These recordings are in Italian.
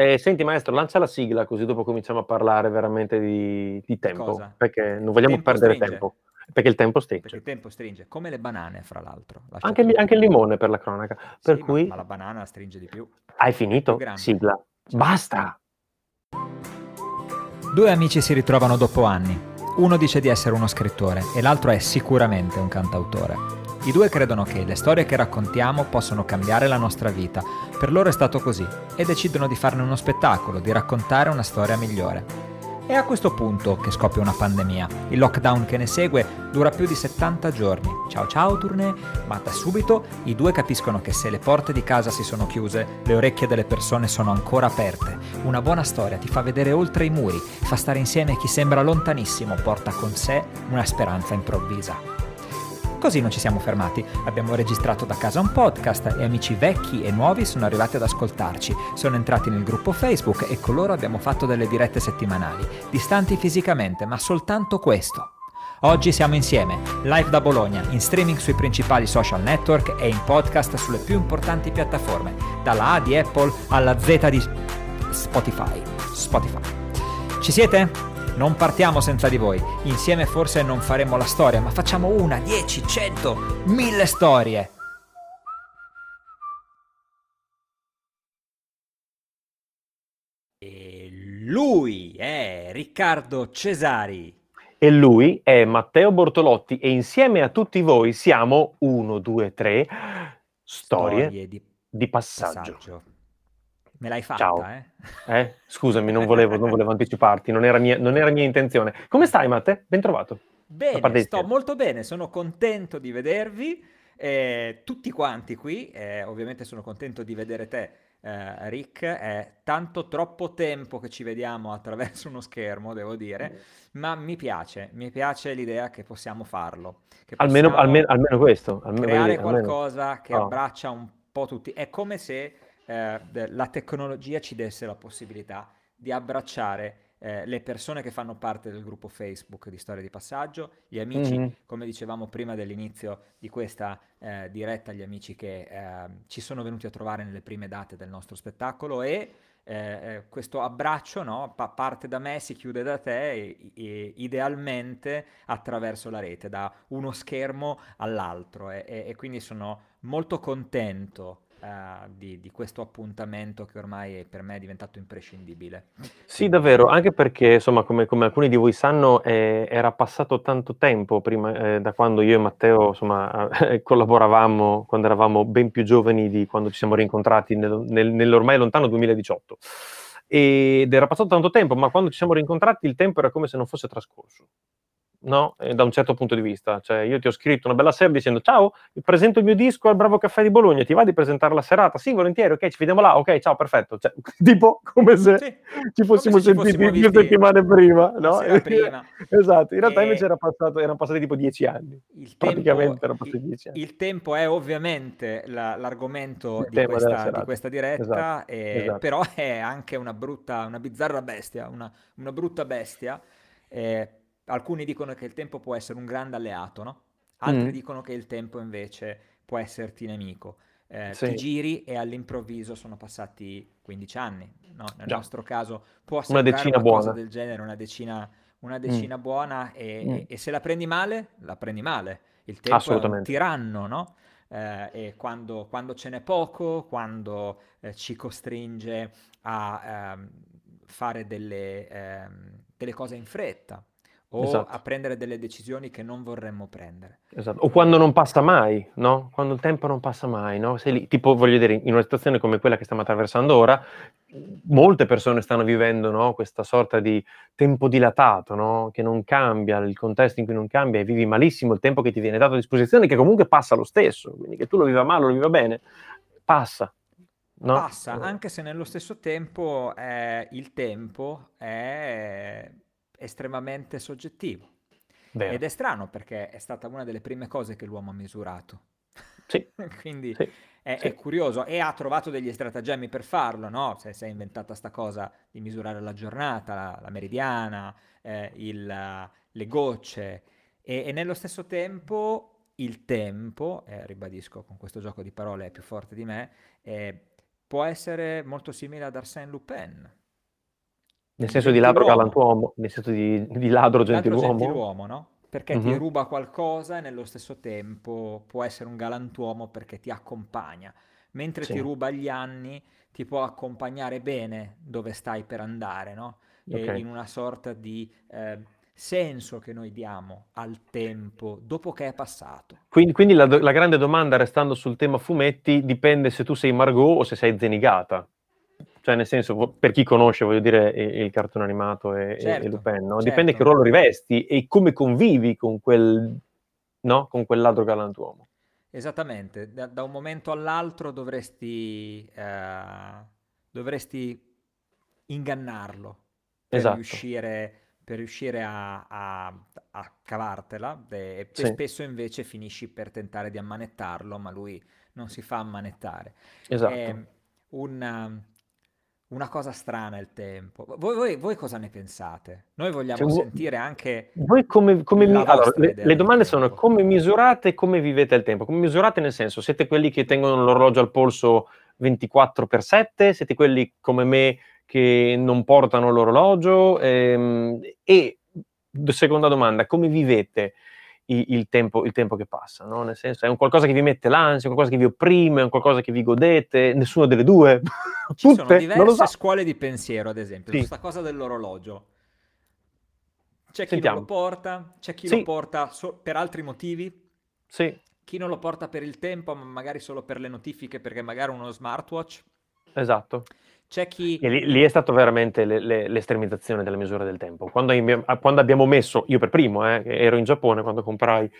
Eh, senti maestro, lancia la sigla così dopo cominciamo a parlare veramente di, di tempo, Cosa? perché non vogliamo Tempo perdere stringe. tempo, perché il tempo Perché stringe. il tempo stringe, come le banane, fra l'altro. Anche, tutto. anche il limone per la cronaca. Per Sì, ma- cui ma, la banana stringe di più. hai finito? Sigla. Basta! Due amici si ritrovano dopo anni. Uno dice di essere uno scrittore e l'altro è sicuramente un cantautore. I due credono che le storie che raccontiamo possono cambiare la nostra vita. Per loro è stato così e decidono di farne uno spettacolo, di raccontare una storia migliore. È a questo punto che scoppia una pandemia. Il lockdown che ne segue dura più di 70 giorni. Ciao ciao tournée, ma da subito i due capiscono che se le porte di casa si sono chiuse, le orecchie delle persone sono ancora aperte. Una buona storia ti fa vedere oltre i muri, fa stare insieme chi sembra lontanissimo, porta con sé una speranza improvvisa. Così non ci siamo fermati, abbiamo registrato da casa un podcast e amici vecchi e nuovi sono arrivati ad ascoltarci, sono entrati nel gruppo Facebook e con loro abbiamo fatto delle dirette settimanali, distanti fisicamente, ma soltanto questo. Oggi siamo insieme, live da Bologna, in streaming sui principali social network e in podcast sulle più importanti piattaforme, dalla A di Apple alla Z di Spotify. Spotify. Ci siete? Non partiamo senza di voi. Insieme forse non faremo la storia, ma facciamo una, dieci, cento, mille storie. E lui è Riccardo Cesari. E lui è Matteo Bortolotti e insieme a tutti voi siamo 1, 2, 3 storie di di passaggio. passaggio. Me l'hai fatta, Ciao. eh? Eh? Scusami, non volevo, non volevo anticiparti, non era, mia, non era mia intenzione. Come stai, Matte? Ben trovato. Bene, sto molto bene, sono contento di vedervi, eh, tutti quanti qui, eh, ovviamente sono contento di vedere te, eh, Rick, è tanto troppo tempo che ci vediamo attraverso uno schermo, devo dire, ma mi piace, mi piace l'idea che possiamo farlo, che Almeno, possiamo almeno, almeno questo. Almeno, creare qualcosa che Oh. abbraccia un po' tutti, è come se eh, la tecnologia ci desse la possibilità di abbracciare eh, le persone che fanno parte del gruppo Facebook di Storia di Passaggio, gli amici, Mhm. come dicevamo prima dell'inizio di questa eh, diretta, gli amici che eh, ci sono venuti a trovare nelle prime date del nostro spettacolo e eh, eh, questo abbraccio no, pa- parte da me, si chiude da te e, e idealmente attraverso la rete, da uno schermo all'altro e- e quindi sono molto contento eh, di, di questo appuntamento che ormai per me è diventato imprescindibile. Sì, davvero, anche perché, insomma, come, come alcuni di voi sanno, eh, era passato tanto tempo prima, eh, da quando io e Matteo, insomma, eh, collaboravamo, quando eravamo ben più giovani di quando ci siamo rincontrati nel- nel- nell'ormai lontano 2018. Ed era passato tanto tempo, ma quando ci siamo rincontrati il tempo era come se non fosse trascorso. No? Eh, da un certo punto di vista. Cioè, io ti ho scritto una bella sera dicendo ciao, presento il mio disco al Bravo Caffè di Bologna, ti va di presentare la serata? Sì, volentieri, ok, ci vediamo là, ok, ciao, perfetto. Cioè, tipo come se Sì, ci fossimo se sentiti fossimo due settimane prima, no? esatto, in realtà E- invece era passato, erano passati tipo dieci anni. Il Praticamente tempo, erano dieci anni. il tempo è ovviamente la- l'argomento di questa, di questa diretta, Esatto, e- esatto. però è anche una brutta, una bizzarra bestia, una, una brutta bestia. Eh, alcuni dicono che il tempo può essere un grande alleato, no? Altri Mm. dicono che il tempo invece può esserti nemico. Eh, Sì. Ti giri e all'improvviso sono passati 15 anni, no? Nel Già. nostro caso può Una sembrare decina una cosa buona. del genere, una decina, una Mm. decina buona e, Mm. e- e se la prendi male, la prendi male. Il tempo è un tiranno, no? Eh, e quando, quando ce n'è poco, quando eh, ci costringe a ehm, fare delle, ehm, delle cose in fretta o Esatto. a prendere delle decisioni che non vorremmo prendere. Esatto. O quando non passa mai, no? Quando il tempo non passa mai, no? Sei lì, tipo, voglio dire, in una situazione come quella che stiamo attraversando ora, molte persone stanno vivendo, no? Questa sorta di tempo dilatato, no? Che non cambia, il contesto in cui non cambia e vivi malissimo il tempo che ti viene dato a disposizione, che comunque passa lo stesso, quindi che tu lo viva male o lo viva bene, passa, no? Passa, anche se nello stesso tempo eh, il tempo è estremamente soggettivo. vero. Ed è strano perché è stata una delle prime cose che l'uomo ha misurato. Sì, Quindi sì, è, sì. è curioso e ha trovato degli stratagemmi per farlo, no? Se si è inventata sta cosa di misurare la giornata, la, la meridiana, eh, il- le gocce e, e nello stesso tempo il tempo, eh, ribadisco con questo gioco di parole è più forte di me, eh, può essere molto simile ad Arsène Lupin. Nel senso di ladro galantuomo, nel senso di, di ladro gentiluomo. Ladro gentiluomo, no? Perché mm-hmm. ti ruba qualcosa e nello stesso tempo può essere un galantuomo perché ti accompagna. Mentre sì. ti ruba gli anni, ti può accompagnare bene dove stai per andare, no? Okay. in una sorta di eh, senso che noi diamo al tempo dopo che è passato. Quindi, quindi la, la, grande domanda, restando sul tema fumetti, dipende se tu sei Margot o se sei Zenigata. Cioè, nel senso, per chi conosce, voglio dire, il, cartone animato e, certo, e Lupin, no? certo. dipende che ruolo rivesti e come convivi con quel, no? con quel ladro galantuomo. Esattamente, da, da, un momento all'altro dovresti, eh, dovresti ingannarlo per esatto. riuscire, per riuscire a, a, a, cavartela e, sì. spesso invece finisci per tentare di ammanettarlo, ma lui non si fa ammanettare. Esatto. È un, una cosa strana il tempo. Voi, voi, voi cosa ne pensate? Noi vogliamo cioè, sentire anche... Voi come... come mi... allora, le, le, domande sono come misurate e come vivete il tempo. Come misurate nel senso, siete quelli che tengono l'orologio al polso 24 x 7? Siete quelli come me che non portano l'orologio? Ehm, e seconda domanda, come vivete il, tempo, il tempo, che passa? No? Nel senso, è un qualcosa che vi mette l'ansia, un qualcosa che vi opprime, è un qualcosa che vi godete? Nessuna delle due? Ci Tutte? sono diverse so. scuole di pensiero, ad esempio, sì. questa cosa dell'orologio. C'è chi Sentiamo. non lo porta, c'è chi sì. lo porta so- per altri motivi. Sì. Chi non lo porta per il tempo, ma magari solo per le notifiche, perché magari uno smartwatch. Esatto. C'è chi... Lì, lì, è stato veramente le, le, l'estremizzazione della misura del tempo. Quando, quando abbiamo messo, io per primo, eh, ero in Giappone quando comprai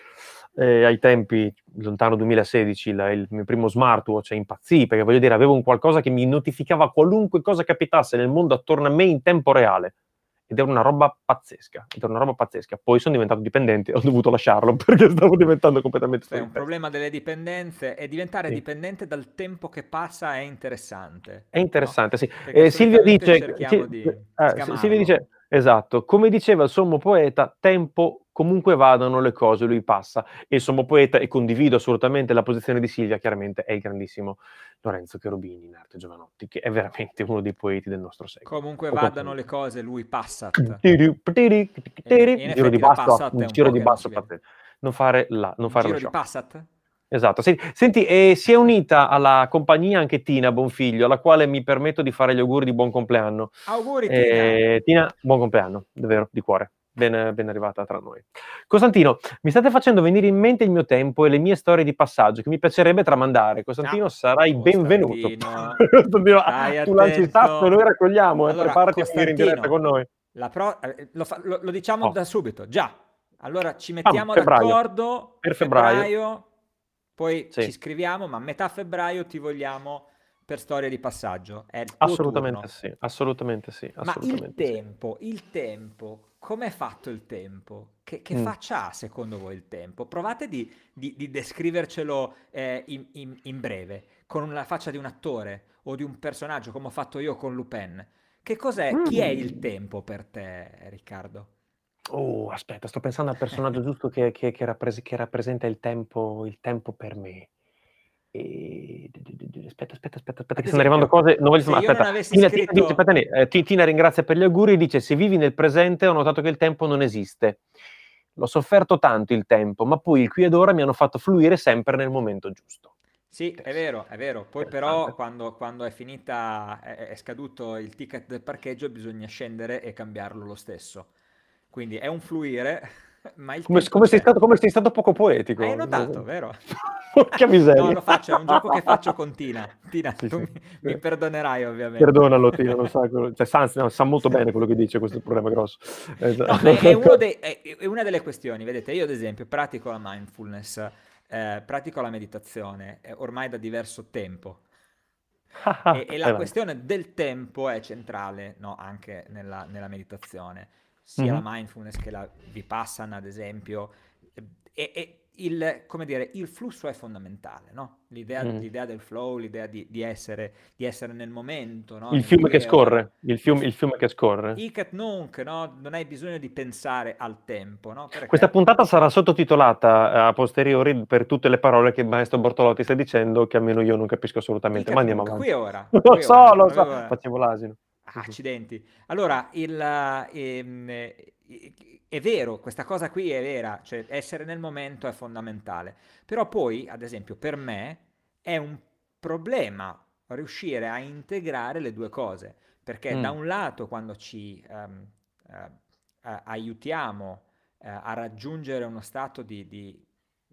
eh, ai tempi, lontano 2016, la, il mio primo smartwatch, impazzì perché voglio dire, avevo un qualcosa che mi notificava qualunque cosa capitasse nel mondo attorno a me in tempo reale ed era una roba pazzesca, era una roba pazzesca. Poi sono diventato dipendente e ho dovuto lasciarlo perché stavo diventando completamente È un problema delle dipendenze e diventare sì. dipendente dal tempo che passa è interessante. È interessante, no? sì. Eh, Silvia dice, di eh, Silvia dice, esatto, come diceva il sommo poeta, tempo comunque vadano le cose, lui passa. E il sommo poeta, e condivido assolutamente la posizione di Silvia, chiaramente è il grandissimo Lorenzo Cherubini in arte Giovanotti, che è veramente uno dei poeti del nostro secolo. Comunque vadano le cose, lui passa. Giro di basso, un giro di basso, non fare là, non fare giro di Passat? Esatto, senti, senti eh, si è unita alla compagnia anche Tina Bonfiglio, alla quale mi permetto di fare gli auguri di buon compleanno. Auguri eh, Tina. Tina, buon compleanno, davvero, di cuore ben, ben, arrivata tra noi. Costantino, mi state facendo venire in mente il mio tempo e le mie storie di passaggio che mi piacerebbe tramandare. Costantino, no, sarai Costantino. benvenuto. Costantino, tu lanci il tasto noi raccogliamo eh, allora, preparati a venire in diretta con noi. Pro... Eh, lo, fa... lo, lo, diciamo oh. da subito, già. Allora ci mettiamo ah, d'accordo per febbraio. febbraio poi sì. ci scriviamo, ma a metà febbraio ti vogliamo per storia di passaggio. assolutamente sì, assolutamente sì. Assolutamente ma il tempo, il tempo com'è fatto il tempo? Che, che mm. faccia ha secondo voi il tempo? Provate di, di, di descrivercelo eh, in, in, in, breve, con la faccia di un attore o di un personaggio, come ho fatto io con Lupin. Che cos'è? Mm. Chi è il mm. tempo per te, Riccardo? Oh, aspetta, sto pensando al personaggio giusto che, che, che, rappres- che rappresenta il tempo, il tempo per me. E... Aspetta, aspetta, aspetta, aspetta, che stanno arrivando cose. Non voglio aspetta. Tina, scritto... Aspetta, eh, Tina ringrazia per gli auguri. Dice: Se vivi nel presente, ho notato che il tempo non esiste. L'ho sofferto tanto il tempo, ma poi il qui ed ora mi hanno fatto fluire sempre nel momento giusto. Sì, è vero, è vero. Poi però quando, quando è finita, è, è, scaduto il ticket del parcheggio, bisogna scendere e cambiarlo lo stesso. Quindi è un fluire ma il come, come, sei stato, come, sei stato, poco poetico. Hai notato, vero? Porca miseria. No, lo faccio, è un gioco che faccio con Tina. Tina, sì, tu sì. Mi, mi, perdonerai ovviamente. Perdonalo Tina, non sa, cioè, sa, no, sa, molto bene quello che dice, questo è il problema grosso. Esatto. No, è, dei, è, una delle questioni, vedete, io ad esempio pratico la mindfulness, eh, pratico la meditazione eh, ormai da diverso tempo. e, e, la questione del tempo è centrale no, anche nella, nella meditazione sia mm-hmm. la mindfulness che la Vipassana, ad esempio. E, e il, come dire, il flusso è fondamentale, no? L'idea, mm. l'idea del flow, l'idea di, di, essere, di essere, nel momento. No? Il fiume che scorre, il fiume, il fiume che scorre. Icat nunc, no? non hai bisogno di pensare al tempo. No? Perché... Questa puntata sarà sottotitolata eh, a posteriori per tutte le parole che il maestro Bortolotti sta dicendo, che almeno io non capisco assolutamente. Icat Ma andiamo nunc, avanti. Qui ora. Lo so, ora. lo so, facevo l'asino. Accidenti. Allora, il, ehm, è vero, questa cosa qui è vera, cioè essere nel momento è fondamentale. Però poi, ad esempio, per me è un problema riuscire a integrare le due cose, perché mm. da un lato quando ci uh, uh, aiutiamo uh, a raggiungere uno stato di, di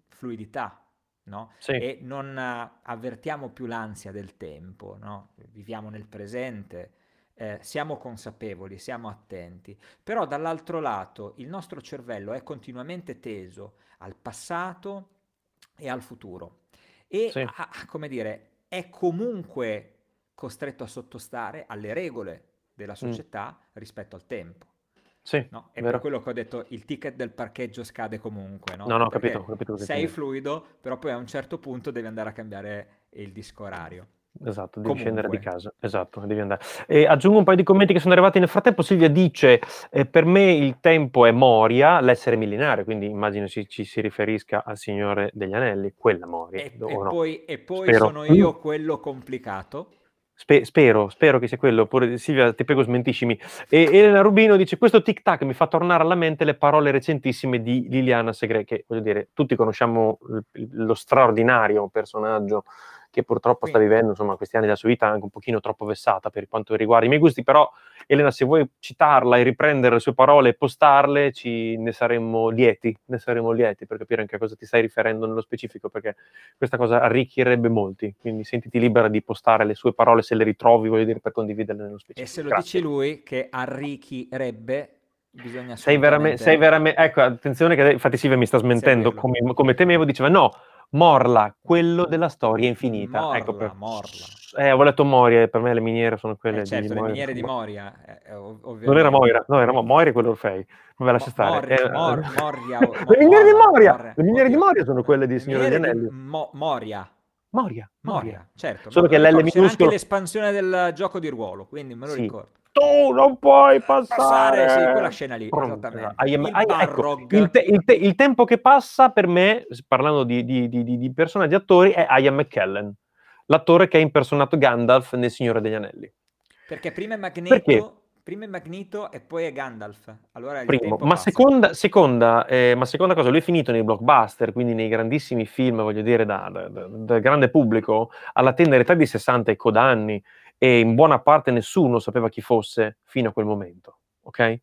fluidità, no? sì. e non avvertiamo più l'ansia del tempo, no? viviamo nel presente, eh, siamo consapevoli, siamo attenti, però dall'altro lato il nostro cervello è continuamente teso al passato e al futuro e, sì. a, come dire, è comunque costretto a sottostare alle regole della mm. società mm. rispetto al tempo. Sì, no? È vero. per quello che ho detto, il ticket del parcheggio scade comunque, no? No, no, ho capito, ho capito. Sei fluido, però poi a un certo punto devi andare a cambiare il disco orario. Esatto, devi scendere di casa. Esatto, devi andare. E aggiungo un paio di commenti che sono arrivati nel frattempo. Silvia dice: eh, Per me il tempo è Moria, l'essere millenario, quindi immagino ci, ci si riferisca al Signore degli Anelli, quella Moria. E, e no? poi, e poi sono io quello complicato. Spe- spero, spero che sia quello. Oppure Silvia, ti prego, smentiscimi. E Elena Rubino dice: Questo tic-tac mi fa tornare alla mente le parole recentissime di Liliana Segre, che voglio dire, tutti conosciamo lo straordinario personaggio che purtroppo sta vivendo insomma, questi anni della sua vita anche un pochino troppo vessata per quanto riguarda i miei gusti, però Elena se vuoi citarla e riprendere le sue parole e postarle ci, ne saremmo lieti, ne saremmo lieti per capire anche a cosa ti stai riferendo nello specifico, perché questa cosa arricchirebbe molti, quindi sentiti libera di postare le sue parole se le ritrovi, voglio dire, per condividerle nello specifico. E se lo Grazie. dice lui che arricchirebbe bisogna sei veramente, sei veramente ecco attenzione che infatti Silvia mi sta smentendo come, come, temevo diceva no Morla, quello della storia infinita. Morla, ecco per... Morla. Eh, avevo letto Moria, per me le miniere sono quelle eh certo, di le miniere di Moria. Eh, ov- non era Moira, no, era Mo- Moria quello Orfei. Vabbè, lascia stare. Mor- eh, Mor- Moria, le miniere di Moria! Mor- le miniere di Moria sono quelle di Signore degli Anelli. Mo- Moria. Moria, Moria, certo. Solo che l'L minuscolo... Anche l'espansione del gioco di ruolo, quindi me lo sì. ricordo tu non puoi passare. passare sì, quella scena lì, esattamente. Il, il, ecco, il, te, te, il, tempo che passa per me, parlando di, di, di, di personaggi attori, è Ian McKellen, l'attore che ha impersonato Gandalf nel Signore degli Anelli. Perché prima è Magneto, Perché? prima è Magneto e poi è Gandalf. Allora Primo, ma seconda, seconda, eh, ma seconda, cosa, lui è finito nei blockbuster, quindi nei grandissimi film, voglio dire, da, da, da, da grande pubblico, alla tenera età di 60 e codanni e in buona parte nessuno sapeva chi fosse fino a quel momento. Ok?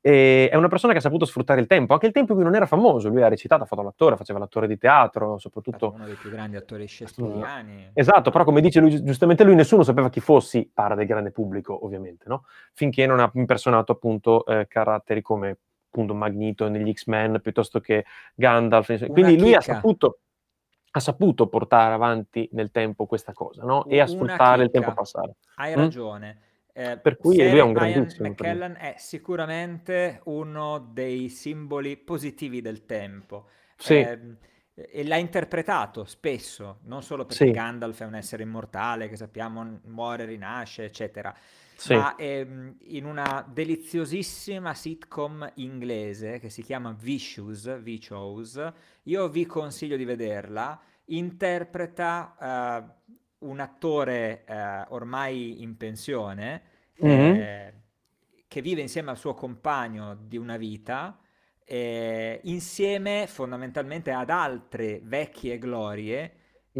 E è una persona che ha saputo sfruttare il tempo, anche il tempo in cui non era famoso. Lui ha recitato, ha fatto l'attore, faceva l'attore di teatro, soprattutto. Uno dei più grandi attori shakespeariani. Esatto, però come dice lui, giustamente lui, nessuno sapeva chi fossi, parla del grande pubblico, ovviamente, no? Finché non ha impersonato appunto eh, caratteri come appunto Magneto negli X-Men piuttosto che Gandalf. Quindi Una lui chicca. ha saputo ha saputo portare avanti nel tempo questa cosa, no? E a sfruttare il tempo passare. Hai mm? ragione. Eh, per cui lui è un grandissimo. Ian McKellen è sicuramente uno dei simboli positivi del tempo. Sì. Eh, e l'ha interpretato spesso, non solo perché sì. Gandalf è un essere immortale che sappiamo muore, rinasce, eccetera, sì. ma ehm, in una deliziosissima sitcom inglese che si chiama Vicious, Vicious, io vi consiglio di vederla, interpreta uh, un attore uh, ormai in pensione mm-hmm. eh, che vive insieme al suo compagno di una vita eh, insieme fondamentalmente ad altre vecchie glorie.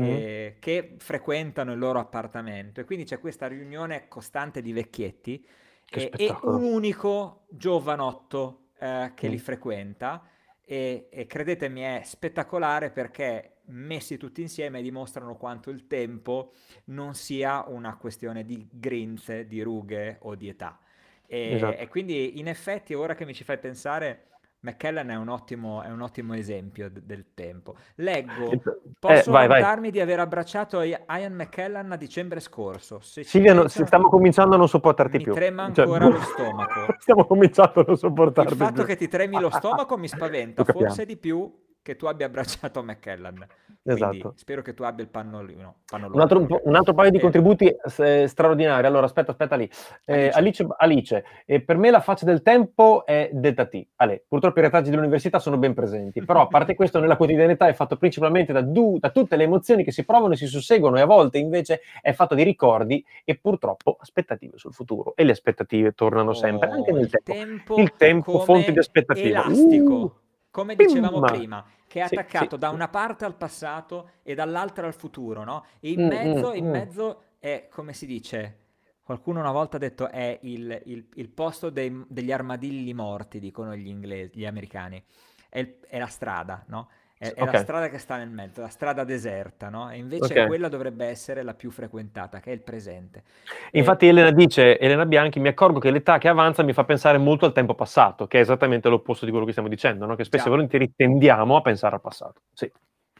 Eh, che frequentano il loro appartamento e quindi c'è questa riunione costante di vecchietti e, e, un unico giovanotto eh, che mm. li frequenta e, e, credetemi è spettacolare perché messi tutti insieme dimostrano quanto il tempo non sia una questione di grinze, di rughe o di età. E, esatto. e quindi in effetti ora che mi ci fai pensare McKellen è un ottimo, è un ottimo esempio d- del tempo. Leggo, eh, posso eh, vantarmi di aver abbracciato Ian McKellen a dicembre scorso. Se Silvia, penso, stiamo cominciando a non sopportarti mi più. Mi trema cioè, ancora cioè, lo stomaco. stiamo cominciando a non sopportarti Il fatto più. che ti tremi lo stomaco mi spaventa, forse di più che tu abbia abbracciato McKellan. Esatto. spero che tu abbia il pannolino. pannolino. Un, altro, un, altro, paio di eh. contributi eh, straordinari. Allora, aspetta, aspetta lì. Eh, Alice, Alice eh, per me la faccia del tempo è delta T. Ale, purtroppo i retaggi dell'università sono ben presenti, però a parte questo nella quotidianità è fatto principalmente da, du, da tutte le emozioni che si provano e si susseguono e a volte invece è fatto di ricordi e purtroppo aspettative sul futuro. E le aspettative tornano sempre, oh, anche nel tempo. tempo il tempo, fonte di aspettative. Elastico. Uh, come dicevamo prima, che è attaccato sì, da una parte al passato e dall'altra al futuro, no? E in, mm, mezzo, mm, in mm. mezzo è, come si dice, qualcuno una volta ha detto è il, il, il posto dei, degli armadilli morti, dicono gli inglesi, gli americani. È, il, è la strada, no? È, è okay. la strada che sta nel mezzo, la strada deserta, no? E invece okay. quella dovrebbe essere la più frequentata, che è il presente. Infatti e... Elena dice, Elena Bianchi, mi accorgo che l'età che avanza mi fa pensare molto al tempo passato, che è esattamente l'opposto di quello che stiamo dicendo, no? Che spesso e volentieri tendiamo a pensare al passato. Sì.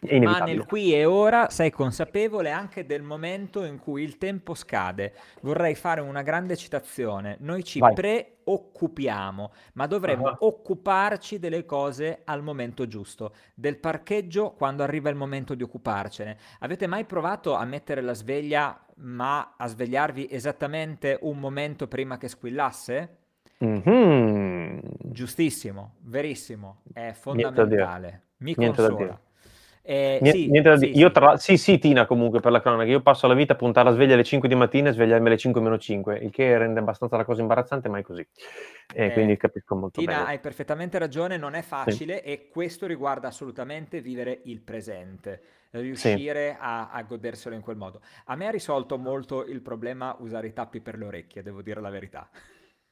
Ma nel qui e ora sei consapevole anche del momento in cui il tempo scade. Vorrei fare una grande citazione. Noi ci Vai. preoccupiamo, ma dovremmo uh-huh. occuparci delle cose al momento giusto. Del parcheggio quando arriva il momento di occuparcene. Avete mai provato a mettere la sveglia, ma a svegliarvi esattamente un momento prima che squillasse? Mm-hmm. Giustissimo, verissimo, è fondamentale. Mi consola. Eh, niente, sì, niente da sì, dire. Io tra... sì, sì, Tina, comunque per la cronaca. Io passo la vita a puntare la sveglia alle 5 di mattina e svegliarmi alle 5 meno 5, il che rende abbastanza la cosa imbarazzante, ma è così. E eh, quindi capisco molto Tina, bene. hai perfettamente ragione, non è facile sì. e questo riguarda assolutamente vivere il presente, riuscire a, a, goderselo in quel modo. A me ha risolto molto il problema usare i tappi per le orecchie, devo dire la verità.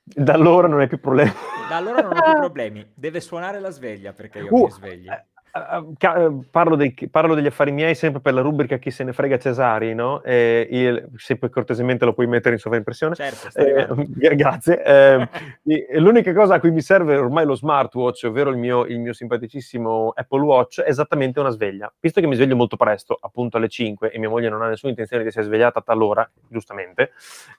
Da allora non hai più problemi. Da allora non ho più problemi. Deve suonare la sveglia perché io uh, mi svegli. Eh, parlo, dei, parlo, degli affari miei sempre per la rubrica chi se ne frega Cesari, no? Eh, il, se poi cortesemente lo puoi mettere in sovraimpressione. Certo, eh, grazie. Eh, l'unica cosa a cui mi serve ormai lo smartwatch, ovvero il mio, il mio, simpaticissimo Apple Watch, è esattamente una sveglia. Visto che mi sveglio molto presto, appunto alle 5, e mia moglie non ha nessuna intenzione di essere svegliata a tal'ora, giustamente,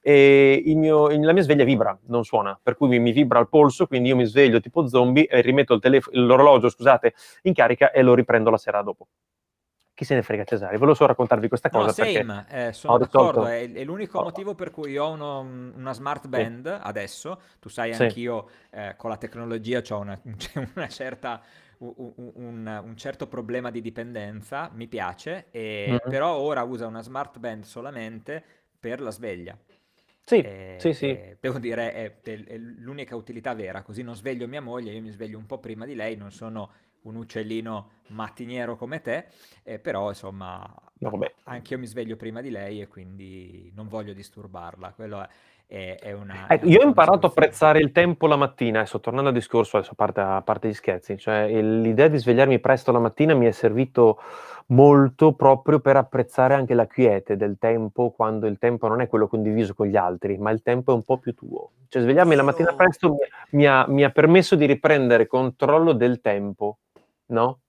mio, la mia sveglia vibra, non suona, per cui mi, mi, vibra al polso, quindi io mi sveglio tipo zombie e rimetto telefo- l'orologio, scusate, in carica e lo riprendo la sera dopo. Chi se ne frega Cesare? Volevo solo raccontarvi questa cosa. No, same, eh, sono d'accordo, è, è, l'unico motivo per cui ho uno, una smart band sì. adesso, tu sai sì. anch'io eh, con la tecnologia ho una, una certa un, un, un, certo problema di dipendenza, mi piace, e, mm-hmm. però ora usa una smart band solamente per la sveglia. Sì, e, sì, sì. devo dire, è, è, l'unica utilità vera, così non sveglio mia moglie, io mi sveglio un po' prima di lei, non sono un uccellino mattiniero come te, eh, però insomma no, anche io mi sveglio prima di lei e quindi non voglio disturbarla. Quello è, è, è una... Eh, io ho imparato a apprezzare il tempo la mattina, adesso tornando al discorso, adesso a parte, a parte gli scherzi, cioè l'idea di svegliarmi presto la mattina mi è servito molto proprio per apprezzare anche la quiete del tempo, quando il tempo non è quello condiviso con gli altri, ma il tempo è un po' più tuo. Cioè svegliarmi la mattina presto mi, mi, ha, mi ha permesso di riprendere controllo del tempo no?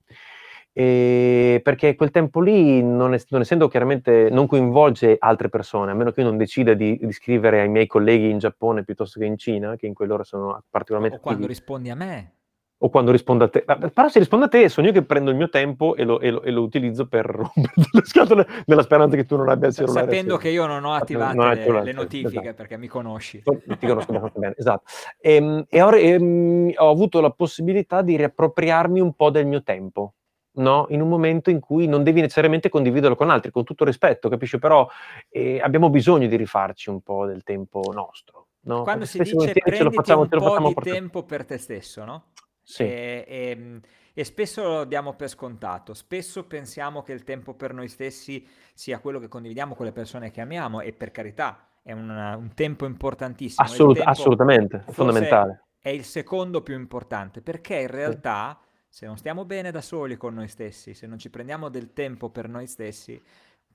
E perché quel tempo lì, non, es- non, essendo chiaramente, non coinvolge altre persone, a meno che io non decida di, di, scrivere ai miei colleghi in Giappone piuttosto che in Cina, che in quell'ora sono particolarmente... O quando attivi. rispondi a me. O quando rispondo a te. Però se rispondo a te, sono io che prendo il mio tempo e lo, e lo, e lo utilizzo per rompere le scatole nella speranza che tu non abbia il cellulare. Sapendo che io non ho attivato non le, le, notifiche esatto. perché mi conosci. Ti conosco abbastanza bene, esatto. E, ehm, e ora e, ehm, ho avuto la possibilità di riappropriarmi un po' del mio tempo. No? in un momento in cui non devi necessariamente condividerlo con altri, con tutto rispetto, capisci? Però eh, abbiamo bisogno di rifarci un po' del tempo nostro. No? Quando Perché si dice prenditi facciamo, un po' di tempo per te stesso, no? Sì. E, e, e, spesso lo diamo per scontato, spesso pensiamo che il tempo per noi stessi sia quello che condividiamo con le persone che amiamo e per carità è un, un tempo importantissimo. Assolut- tempo assolutamente, è fondamentale. È il secondo più importante perché in realtà sì. se non stiamo bene da soli con noi stessi, se non ci prendiamo del tempo per noi stessi,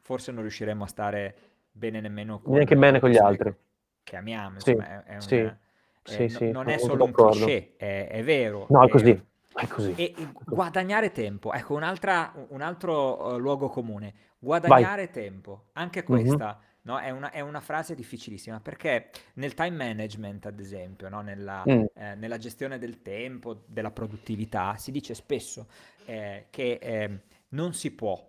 forse non riusciremo a stare bene nemmeno con, Neanche bene con gli altri. Che amiamo, insomma, sì, è, è una, sì sì, eh, sì, non è solo un cliché, è, è vero. No, è, così. È così. E guadagnare tempo, ecco un altro uh, luogo comune, guadagnare Vai. tempo, anche questa, mm-hmm. no? è, una, è, una, frase difficilissima perché nel time management, ad esempio, no? nella, mm. eh, nella, gestione del tempo, della produttività, si dice spesso eh, che eh, non si può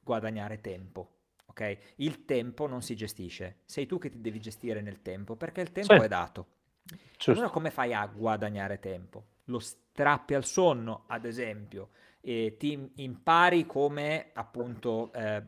guadagnare tempo. Okay? Il tempo non si gestisce, sei tu che ti devi gestire nel tempo perché il tempo sì. è dato. Giusto. Allora come fai a guadagnare tempo? Lo strappi al sonno, ad esempio, e ti impari come appunto eh,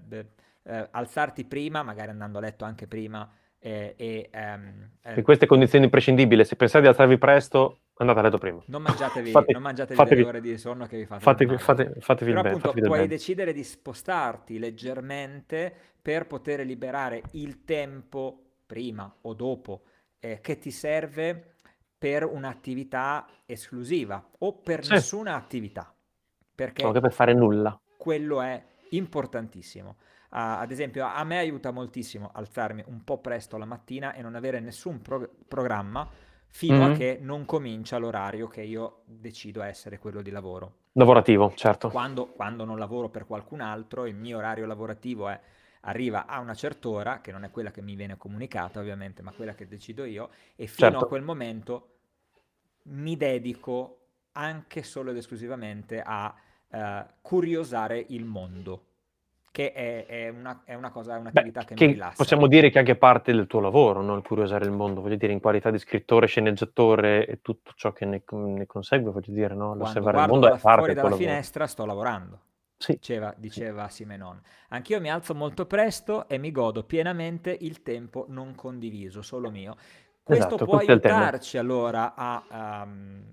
eh, alzarti prima, magari andando a letto anche prima. Eh, e, ehm, in queste condizioni imprescindibili, se pensate di alzarvi presto, andate a letto prima. Non mangiatevi, Fate, non mangiatevi fatevi, ore di sonno che vi fate fatevi, fate, fatevi Però bene, appunto puoi bene. decidere di spostarti leggermente per poter liberare il tempo prima o dopo eh, che ti serve per un'attività esclusiva o per sì. nessuna attività. Perché Anche per fare nulla. Quello è importantissimo. Uh, ad esempio, a me aiuta moltissimo alzarmi un po' presto la mattina e non avere nessun pro- programma fino mm-hmm. a che non comincia l'orario che io decido essere quello di lavoro. Lavorativo, certo. Quando, quando non lavoro per qualcun altro, il mio orario lavorativo è arriva a una certa ora, che non è quella che mi viene comunicata ovviamente, ma quella che decido io, e fino certo. a quel momento mi dedico anche solo ed esclusivamente a uh, curiosare il mondo che è, è, una, è, una, cosa, è un'attività Beh, che, che mi rilassa. Possiamo dire che è anche parte del tuo lavoro, no? il curiosare il mondo, voglio dire, in qualità di scrittore, sceneggiatore e tutto ciò che ne, ne consegue, voglio dire, no? l'osservare il mondo è parte fuori dalla finestra sto lavorando. Sì. Diceva, diceva Simenon. Anch'io mi alzo molto presto e mi godo pienamente il tempo non condiviso, solo mio. Questo esatto, può aiutarci allora a, a, a,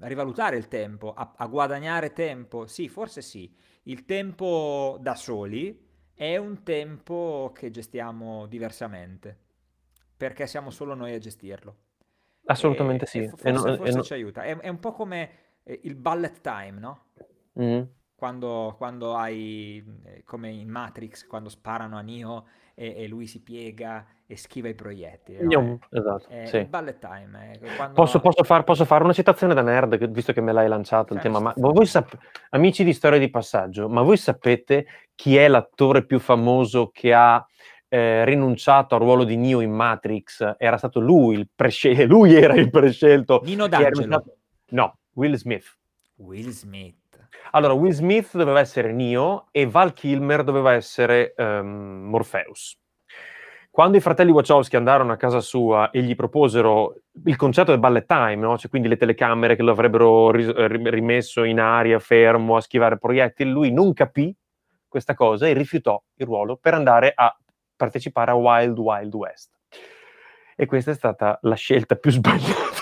rivalutare il tempo, a, a, guadagnare tempo. Sì, forse sì. Il tempo da soli è un tempo che gestiamo diversamente, perché siamo solo noi a gestirlo. Assolutamente e, sì. E forse, e no, forse ci aiuta. È, è, un po' come eh, il bullet time, no? Mm quando, quando hai, eh, come in Matrix, quando sparano a Neo e, e lui si piega e schiva i proiettili. No? esatto, è, sì. ballet time. Quando... Posso, posso, far, posso, fare una citazione da nerd, visto che me l'hai lanciato il tema, ma voi sap- amici di Storia di Passaggio, ma voi sapete chi è l'attore più famoso che ha eh, rinunciato al ruolo di Neo in Matrix? Era stato lui il prescelto, lui era il prescelto. Nino D'Angelo. No, Will Smith. Will Smith. Allora, Will Smith doveva essere Neo e Val Kilmer doveva essere um, Morpheus. Quando i fratelli Wachowski andarono a casa sua e gli proposero il concetto del ballet time, no? cioè quindi le telecamere che lo avrebbero ris- rimesso in aria, fermo, a schivare proiettili, lui non capì questa cosa e rifiutò il ruolo per andare a partecipare a Wild Wild West. E questa è stata la scelta più sbagliata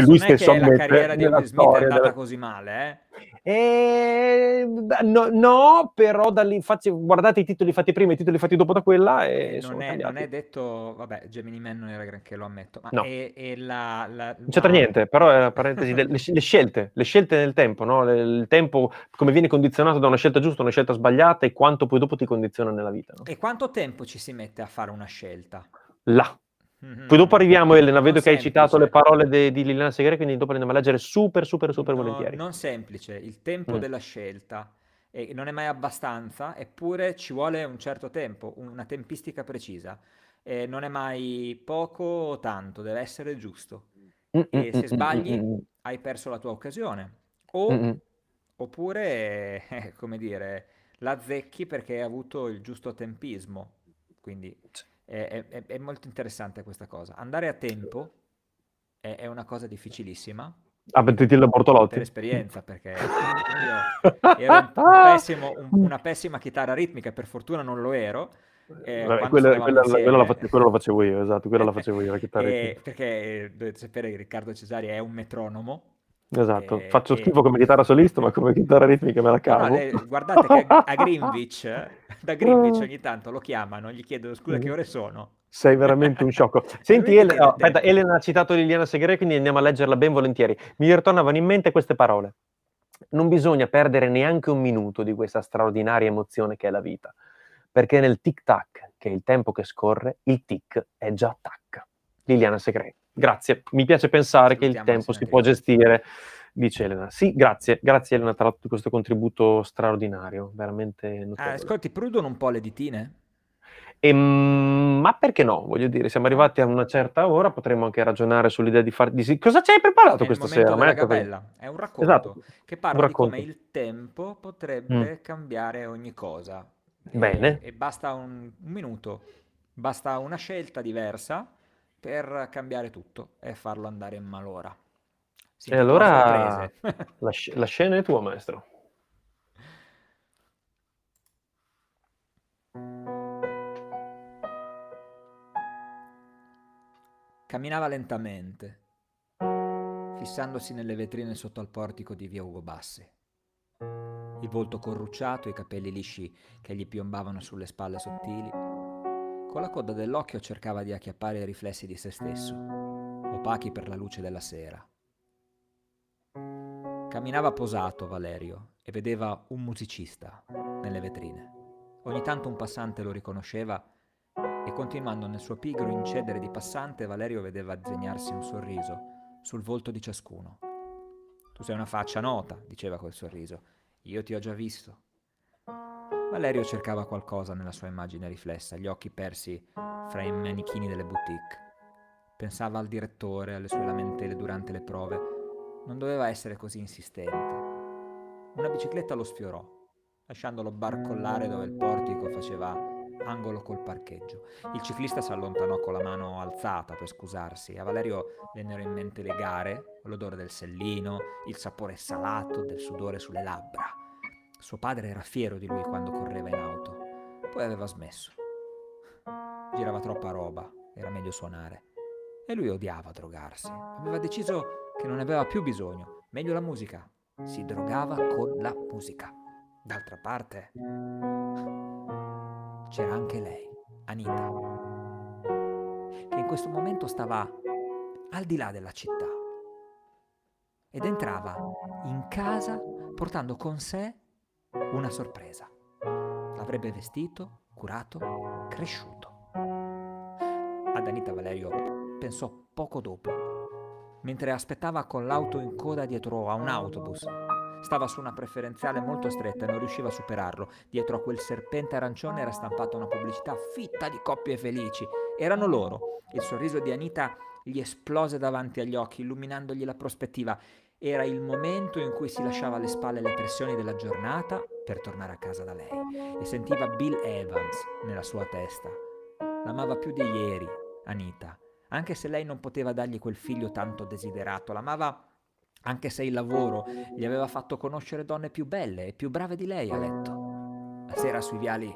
che lui stesso ammette. La carriera di Will Smith è andata della... così male, eh? Eh, no, no, però dall'infatti, guardate i titoli fatti prima e i titoli fatti dopo da quella. E non, è, non, è, detto, vabbè, Gemini Man non era granché, lo ammetto. Ma no. è, è la, la, non c'entra no. niente, però è una parentesi, le, le, scelte, le scelte nel tempo, no? il tempo come viene condizionato da una scelta giusta, una scelta sbagliata e quanto poi dopo ti condiziona nella vita. No? E quanto tempo ci si mette a fare una scelta? Là. Mm-hmm. Poi dopo arriviamo, Elena, vedo non che semplice. hai citato le parole de, di Liliana Segre, quindi dopo andiamo a leggere super, super, super no, volentieri. Non semplice, il tempo mm. della scelta e non è mai abbastanza, eppure ci vuole un certo tempo, una tempistica precisa. E non è mai poco o tanto, deve essere giusto. Mm-mm, e se sbagli mm-mm. hai perso la tua occasione. O, oppure, eh, come dire, la zecchi perché hai avuto il giusto tempismo. Quindi è, è, è molto interessante questa cosa. Andare a tempo è, è una cosa difficilissà. Ah, per la Bortolotti. Per esperienza, perché io ero un, pessimo, un, una pessima chitarra ritmica, per fortuna non lo ero. Eh, quella, quella, quella, la, quello lo facevo io, esatto, quella la facevo io, la chitarra eh, Perché eh, dovete sapere che Riccardo Cesari è un metronomo, Esatto, e, faccio e... schifo come chitarra solista, ma come chitarra ritmica me la cavo. No, no, guardate che a Greenwich, da Greenwich ogni tanto lo chiamano, gli chiedono scusa che ore sono. Sei veramente un sciocco. Senti, Elena, oh, aspetta, Elena ha citato Liliana Segre, quindi andiamo a leggerla ben volentieri. Mi ritornavano in mente queste parole. Non bisogna perdere neanche un minuto di questa straordinaria emozione che è la vita, perché nel tic-tac, che è il tempo che scorre, il tic è già tac. Liliana Segre. Grazie, mi piace pensare che il tempo si può gestire, dice Elena. Sì, grazie, grazie Elena tra l'altro questo contributo straordinario, veramente notevole. Eh, ascolti, prudono un po' le ditine? Ehm, ma perché no? Voglio dire, siamo arrivati a una certa ora, potremmo anche ragionare sull'idea di far di Cosa ci hai preparato questa sera? Perché- gabella, è un Esatto, racconto che un parla di come racconto. il tempo Mm, potrebbe cambiare ogni cosa. E, Bene. e basta un, un minuto, basta una scelta diversa per cambiare tutto e farlo andare in malora. Si E allora la, sc- la scena è tua, maestro. Camminava lentamente, fissandosi nelle vetrine sotto al portico di via Ugo Bassi. Il volto corrucciato, i capelli lisci che gli piombavano sulle spalle sottili. Con la coda dell'occhio cercava di acchiappare i riflessi di se stesso, opachi per la luce della sera. Camminava posato Valerio e vedeva un musicista nelle vetrine. Ogni tanto un passante lo riconosceva e continuando nel suo pigro incedere di passante, Valerio vedeva disegnarsi un sorriso sul volto di ciascuno. Tu sei una faccia nota, diceva col sorriso. Io ti ho già visto. Valerio cercava qualcosa nella sua immagine riflessa, gli occhi persi fra i manichini delle boutique. Pensava al direttore, alle sue lamentele durante le prove. Non doveva essere così insistente. Una bicicletta lo sfiorò, lasciandolo barcollare dove il portico faceva angolo col parcheggio. Il ciclista si allontanò con la mano alzata per scusarsi. A Valerio vennero in mente le gare, l'odore del sellino, il sapore salato del sudore sulle labbra. Suo padre era fiero di lui quando correva in auto, poi aveva smesso. Girava troppa roba, era meglio suonare. E lui odiava drogarsi. Aveva deciso che non ne aveva più bisogno, meglio la musica. Si drogava con la musica. D'altra parte, c'era anche lei, Anita, che in questo momento stava al di là della città ed entrava in casa portando con sé una sorpresa. L'avrebbe vestito, curato, cresciuto. Ad Anita Valerio pensò poco dopo, mentre aspettava con l'auto in coda dietro a un autobus. Stava su una preferenziale molto stretta e non riusciva a superarlo. Dietro a quel serpente arancione era stampata una pubblicità fitta di coppie felici. Erano loro. Il sorriso di Anita gli esplose davanti agli occhi, illuminandogli la prospettiva. Era il momento in cui si lasciava alle spalle le pressioni della giornata per tornare a casa da lei e sentiva Bill Evans nella sua testa. L'amava più di ieri, Anita, anche se lei non poteva dargli quel figlio tanto desiderato. L'amava anche se il lavoro gli aveva fatto conoscere donne più belle e più brave di lei a letto. La sera sui viali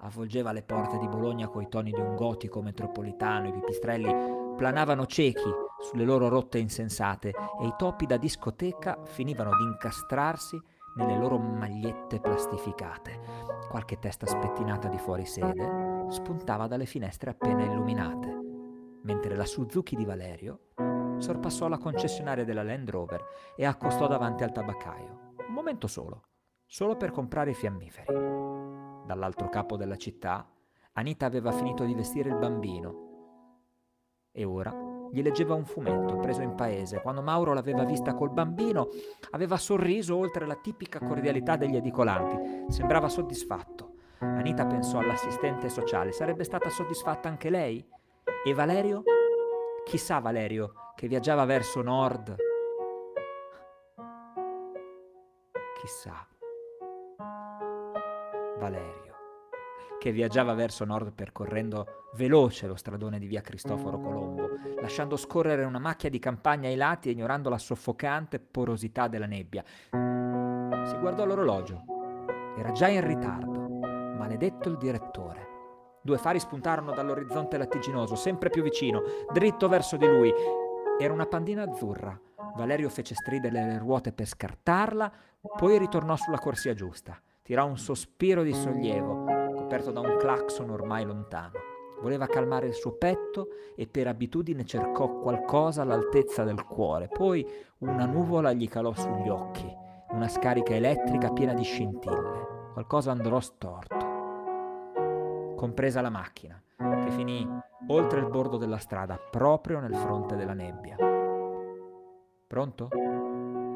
avvolgeva le porte di Bologna coi toni di un gotico metropolitano, i pipistrelli planavano ciechi sulle loro rotte insensate e i topi da discoteca finivano di incastrarsi nelle loro magliette plastificate. Qualche testa spettinata di fuori sede spuntava dalle finestre appena illuminate, mentre la Suzuki di Valerio sorpassò la concessionaria della Land Rover e accostò davanti al tabaccaio. Un momento solo, solo per comprare i fiammiferi. Dall'altro capo della città, Anita aveva finito di vestire il bambino e ora gli leggeva un fumetto preso in paese. Quando Mauro l'aveva vista col bambino, aveva sorriso oltre la tipica cordialità degli edicolanti. Sembrava soddisfatto. Anita pensò all'assistente sociale. Sarebbe stata soddisfatta anche lei? E Valerio? Chissà Valerio che viaggiava verso nord. Chissà. Valerio che viaggiava verso nord percorrendo veloce lo stradone di via Cristoforo Colombo, lasciando scorrere una macchia di campagna ai lati e ignorando la soffocante porosità della nebbia. Si guardò l'orologio. Era già in ritardo. Maledetto il direttore. Due fari spuntarono dall'orizzonte lattiginoso, sempre più vicino, dritto verso di lui. Era una pandina azzurra. Valerio fece stridere le ruote per scartarla, poi ritornò sulla corsia giusta. Tirò un sospiro di sollievo, coperto da un clacson ormai lontano. Voleva calmare il suo petto e per abitudine cercò qualcosa all'altezza del cuore. Poi una nuvola gli calò sugli occhi, una scarica elettrica piena di scintille. Qualcosa andrò storto. Compresa la macchina, che finì oltre il bordo della strada, proprio nel fronte della nebbia. Pronto?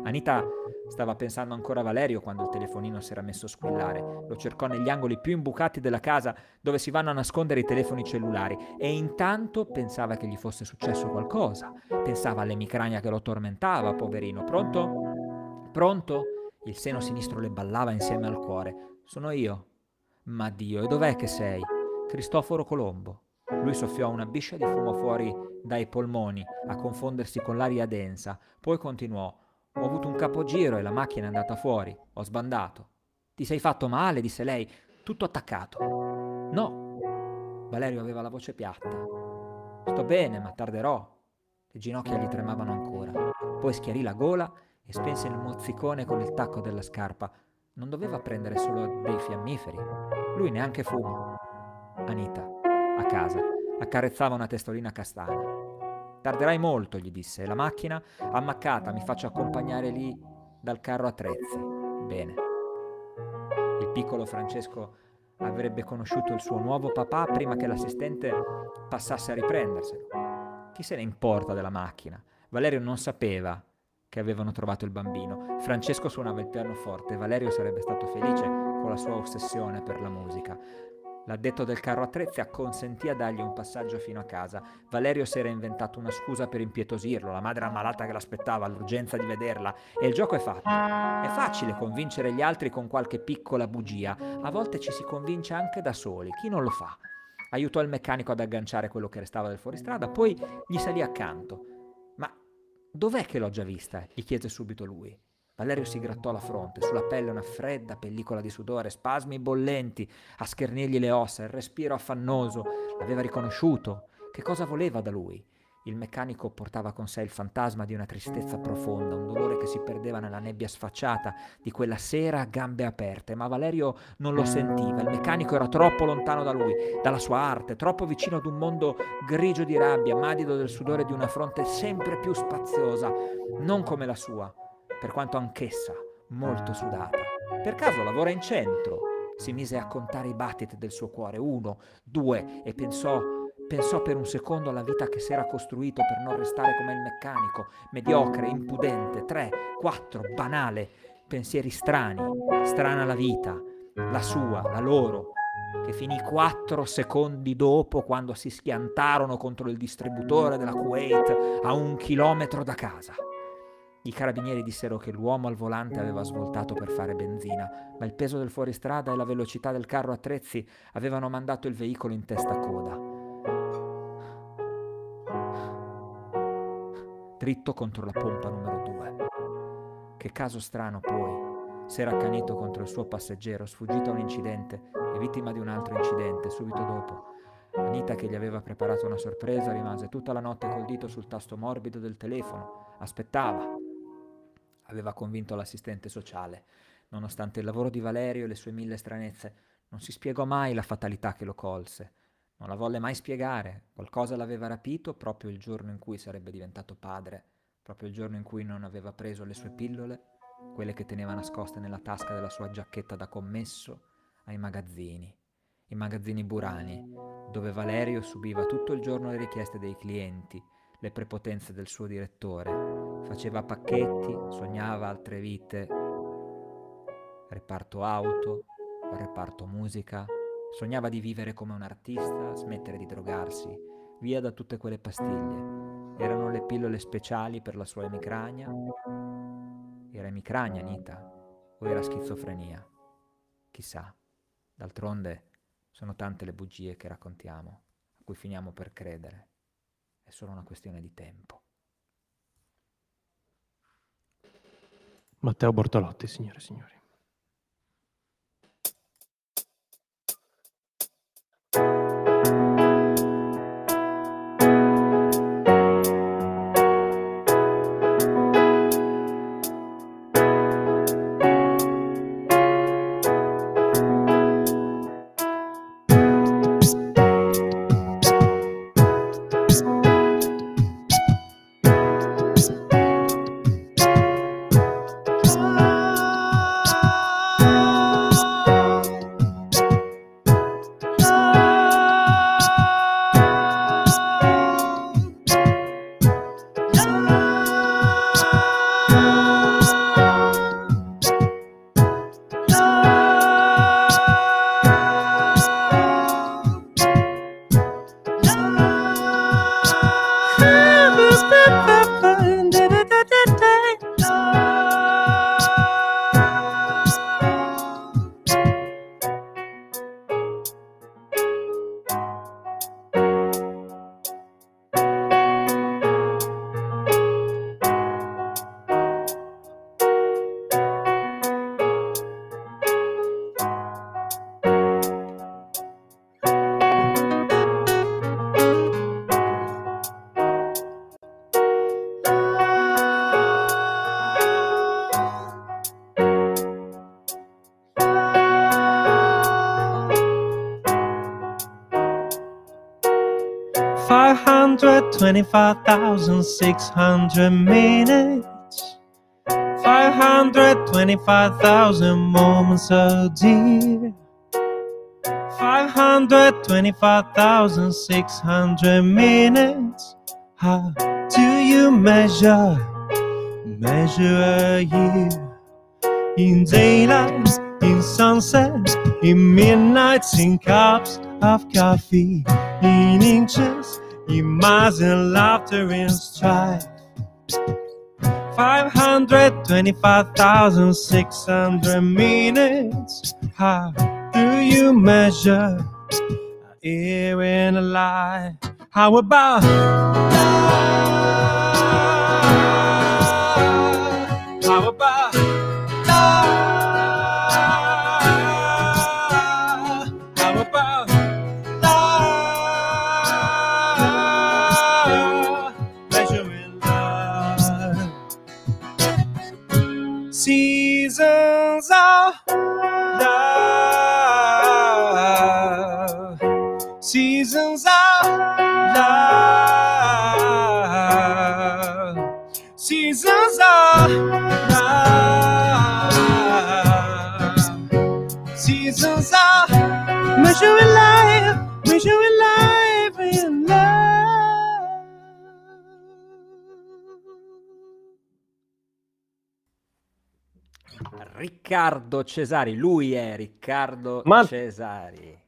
Anita stava pensando ancora a Valerio quando il telefonino si era messo a squillare. Lo cercò negli angoli più imbucati della casa dove si vanno a nascondere i telefoni cellulari e intanto pensava che gli fosse successo qualcosa. Pensava all'emicrania che lo tormentava, poverino. Pronto? Pronto? Il seno sinistro le ballava insieme al cuore. Sono io. Ma Dio, e dov'è che sei? Cristoforo Colombo. Lui soffiò una biscia di fumo fuori dai polmoni a confondersi con l'aria densa, poi continuò ho avuto un capogiro e la macchina è andata fuori. Ho sbandato. Ti sei fatto male? disse lei, tutto attaccato. No. Valerio aveva la voce piatta. Sto bene, ma tarderò. Le ginocchia gli tremavano ancora. Poi schiarì la gola e spense il mozzicone con il tacco della scarpa. Non doveva prendere solo dei fiammiferi. Lui neanche fuma. Anita, a casa, accarezzava una testolina castana. Tarderai molto, gli disse. La macchina, ammaccata, mi faccio accompagnare lì dal carro attrezzi. Bene. Il piccolo Francesco avrebbe conosciuto il suo nuovo papà prima che l'assistente passasse a riprenderselo. Chi se ne importa della macchina? Valerio non sapeva che avevano trovato il bambino. Francesco suonava il pianoforte Valerio sarebbe stato felice con la sua ossessione per la musica. L'addetto del carro attrezzi acconsentì a dargli un passaggio fino a casa. Valerio si era inventato una scusa per impietosirlo, la madre ammalata che l'aspettava, l'urgenza di vederla. E il gioco è fatto. È facile convincere gli altri con qualche piccola bugia. A volte ci si convince anche da soli. Chi non lo fa? Aiutò il meccanico ad agganciare quello che restava del fuoristrada, poi gli salì accanto. Ma dov'è che l'ho già vista? gli chiese subito lui. Valerio si grattò la fronte, sulla pelle una fredda pellicola di sudore, spasmi bollenti a schernirgli le ossa, il respiro affannoso. L'aveva riconosciuto. Che cosa voleva da lui? Il meccanico portava con sé il fantasma di una tristezza profonda, un dolore che si perdeva nella nebbia sfacciata di quella sera a gambe aperte, ma Valerio non lo sentiva, il meccanico era troppo lontano da lui, dalla sua arte, troppo vicino ad un mondo grigio di rabbia, madido del sudore di una fronte sempre più spaziosa, non come la sua, per quanto anch'essa molto sudata. Per caso lavora in centro? Si mise a contare i battiti del suo cuore, uno, due, e pensò, pensò per un secondo alla vita che si era costruito per non restare come il meccanico, mediocre, impudente, tre, quattro, banale, pensieri strani, strana la vita, la sua, la loro, che finì quattro secondi dopo quando si schiantarono contro il distributore della Kuwait a un chilometro da casa. I carabinieri dissero che l'uomo al volante aveva svoltato per fare benzina, ma il peso del fuoristrada e la velocità del carro attrezzi avevano mandato il veicolo in testa a coda. Dritto contro la pompa numero due. Che caso strano poi. S'era accanito contro il suo passeggero, sfuggito a un incidente e vittima di un altro incidente subito dopo. Anita, che gli aveva preparato una sorpresa, rimase tutta la notte col dito sul tasto morbido del telefono. Aspettava, aveva convinto l'assistente sociale. Nonostante il lavoro di Valerio e le sue mille stranezze, non si spiegò mai la fatalità che lo colse. Non la volle mai spiegare. Qualcosa l'aveva rapito proprio il giorno in cui sarebbe diventato padre, proprio il giorno in cui non aveva preso le sue pillole, quelle che teneva nascoste nella tasca della sua giacchetta da commesso, ai magazzini. I magazzini burani, dove Valerio subiva tutto il giorno le richieste dei clienti, le prepotenze del suo direttore, faceva pacchetti, sognava altre vite, reparto auto, reparto musica, sognava di vivere come un artista, smettere di drogarsi, via da tutte quelle pastiglie. Erano le pillole speciali per la sua emicrania? Era emicrania, Anita? O era schizofrenia? Chissà. D'altronde sono tante le bugie che raccontiamo, a cui finiamo per credere è solo una questione di tempo. Matteo Bortolotti, signore e signori. 525,600 minutes. 525,000 moments, oh dear. 525,600 minutes. How do you measure, measure a year? In daylights, in sunsets, in midnights, in cups of coffee, in inches, miles, in laughter, in strife. 525,600 minutes. How do you measure a year in a lie? How about measuring life, measuring life in love. Riccardo Cesari, lui è Riccardo Ma- Cesari.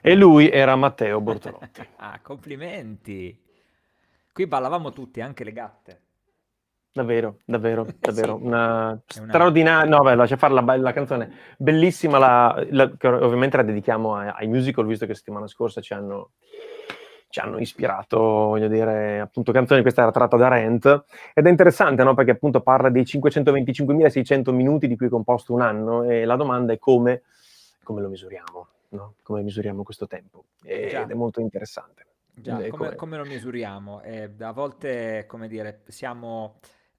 E lui era Matteo Bortolotti. ah, complimenti. Qui ballavamo tutti, anche le gatte. Davvero, davvero, davvero. Sì. Una straordinaria. No, beh, lascia fare la, be- la canzone. Bellissima, la, la- che ovviamente la dedichiamo ai, ai musical, visto che settimana scorsa ci hanno, ci hanno ispirato, voglio dire, appunto, canzoni. Questa era tratta da Rent. Ed è interessante, no? Perché appunto parla dei 525.600 minuti di cui è composto un anno. E la domanda è come, come lo misuriamo, no? Come misuriamo questo tempo. E- Già. ed è molto interessante. Già, Eh, come, come- come lo misuriamo? Eh, a volte, come dire, siamo,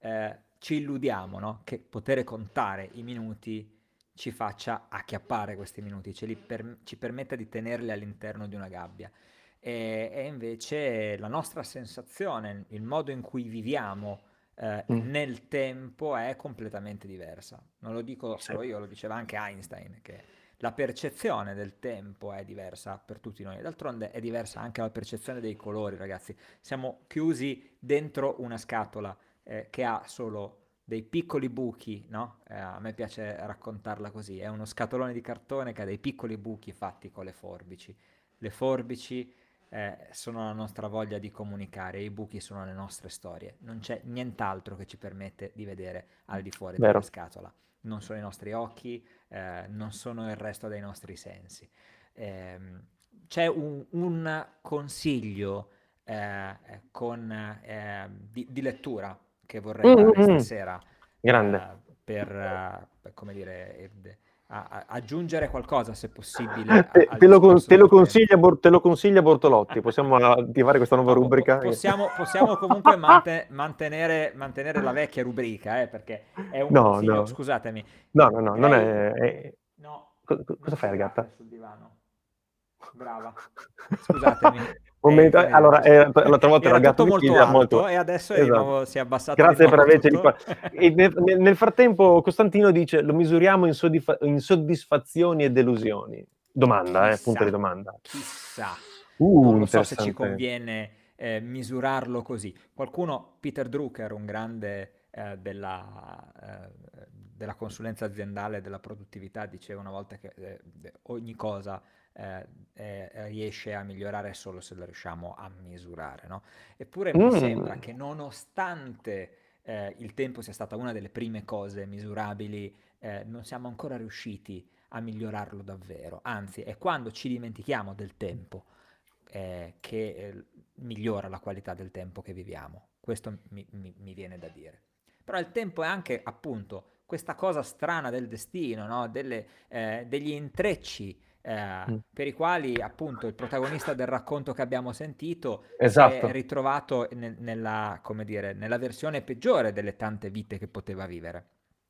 eh, ci illudiamo, no? Che poter contare i minuti ci faccia acchiappare questi minuti, per- ci permetta di tenerli all'interno di una gabbia. E, e invece la nostra sensazione, il modo in cui viviamo eh, Mm. nel tempo è completamente diversa. Non lo dico solo io, lo diceva anche Einstein, che la percezione del tempo è diversa per tutti noi. D'altronde è diversa anche la percezione dei colori, ragazzi. Siamo chiusi dentro una scatola eh, che ha solo dei piccoli buchi, no? Eh, a me piace raccontarla così. È uno scatolone di cartone che ha dei piccoli buchi fatti con le forbici. Le forbici eh, sono la nostra voglia di comunicare, i buchi sono le nostre storie. Non c'è nient'altro che ci permette di vedere al di fuori Vero. della scatola. Non sono i nostri occhi, eh, non sono il resto dei nostri sensi. Ehm, c'è un, un consiglio eh, con, eh, di, di lettura che vorrei Mm, dare mm, mm. stasera Grande. eh, per, eh, per, come dire, eh, a- a- aggiungere qualcosa se possibile a- Te, lo, con- te lo Bor- te lo consiglia Bortolotti. Possiamo attivare questa nuova rubrica? po- possiamo, possiamo comunque mante- mantenere, mantenere la vecchia rubrica, eh, perché è un No, consiglio, no. scusatemi. No, no, no, non è... è- No, co- co- cosa fai, batte sul divano. Brava. Scusatemi. Momento- Eh, allora, eh, l'altra volta Era il ragazzo tutto mi molto alto molto- e adesso è di Esatto. nuovo, si è abbassato Grazie per averci nel, nel- frattempo Costantino dice lo misuriamo in, soddisfa- in soddisfazioni e delusioni. Domanda, eh, Chissà. punto di domanda. Chissà. Uh, non so se ci conviene eh, misurarlo così. Qualcuno, Peter Drucker, un grande eh, della, eh, della consulenza aziendale della produttività, diceva una volta che eh, ogni cosa eh, eh, riesce a migliorare solo se la riusciamo a misurare, no? Eppure mi Mm. sembra che nonostante eh, il tempo sia stata una delle prime cose misurabili, eh, non siamo ancora riusciti a migliorarlo davvero. Anzi, è quando ci dimentichiamo del tempo eh, che eh, migliora la qualità del tempo che viviamo. Questo mi, mi- mi viene da dire. Però il tempo è anche, appunto, questa cosa strana del destino, no? Delle, eh, degli intrecci eh, Mm. per i quali, appunto, il protagonista del racconto che abbiamo sentito si Esatto. è ritrovato nel- nella, come dire, nella versione peggiore delle tante vite che poteva vivere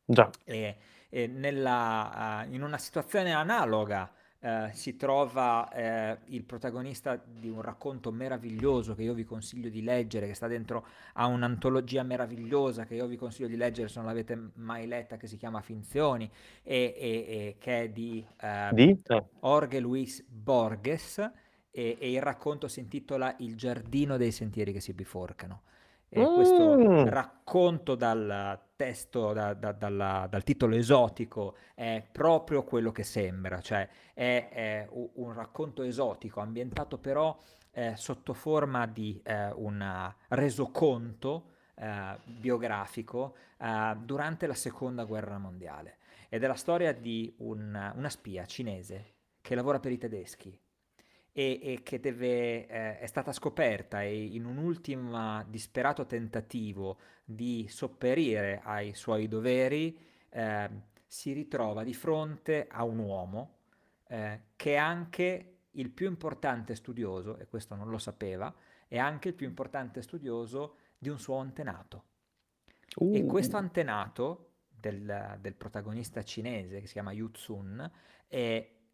Già. e, e nella, ah, in una situazione analoga eh, si trova eh, il protagonista di un racconto meraviglioso che io vi consiglio di leggere, che sta dentro a un'antologia meravigliosa che io vi consiglio di leggere se non l'avete mai letta, che si chiama Finzioni, e, e- e che è di, eh, Di? Jorge Luis Borges e, e il racconto si intitola Il giardino dei sentieri che si biforcano. E questo Mm. racconto dal testo, da- da- dalla- dal titolo esotico, è proprio quello che sembra, cioè è, è un racconto esotico, ambientato però eh, sotto forma di eh, un resoconto eh, biografico eh, durante la seconda guerra mondiale. Ed è la storia di un- una spia cinese che lavora per i tedeschi e, e che deve, eh, è stata scoperta e in un ultimo disperato tentativo di sopperire ai suoi doveri eh, si ritrova di fronte a un uomo eh, che è anche il più importante studioso, e questo non lo sapeva, è anche il più importante studioso di un suo antenato. E Uh. questo antenato del, del protagonista cinese, che si chiama Yu Tsun,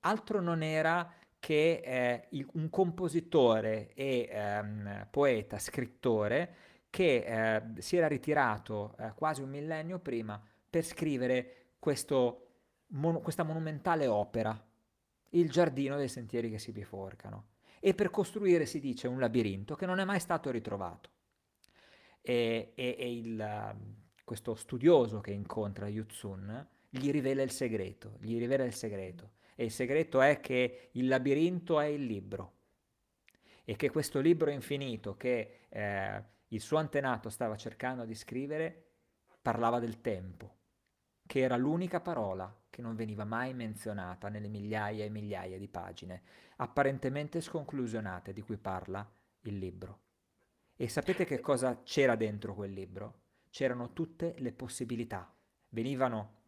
altro non era che eh, il- un compositore e ehm, poeta, scrittore, che eh, si era ritirato eh, quasi un millennio prima per scrivere questo mon- questa monumentale opera, Il giardino dei sentieri che si biforcano, e per costruire, si dice, un labirinto che non è mai stato ritrovato e, e- e il, um, questo studioso che incontra Yu Tsun gli rivela il segreto, gli rivela il segreto. E il segreto è che il labirinto è il libro e che questo libro infinito che eh, il suo antenato stava cercando di scrivere parlava del tempo, che era l'unica parola che non veniva mai menzionata nelle migliaia e migliaia di pagine, apparentemente sconclusionate di cui parla il libro. E sapete che cosa c'era dentro quel libro? C'erano tutte le possibilità, venivano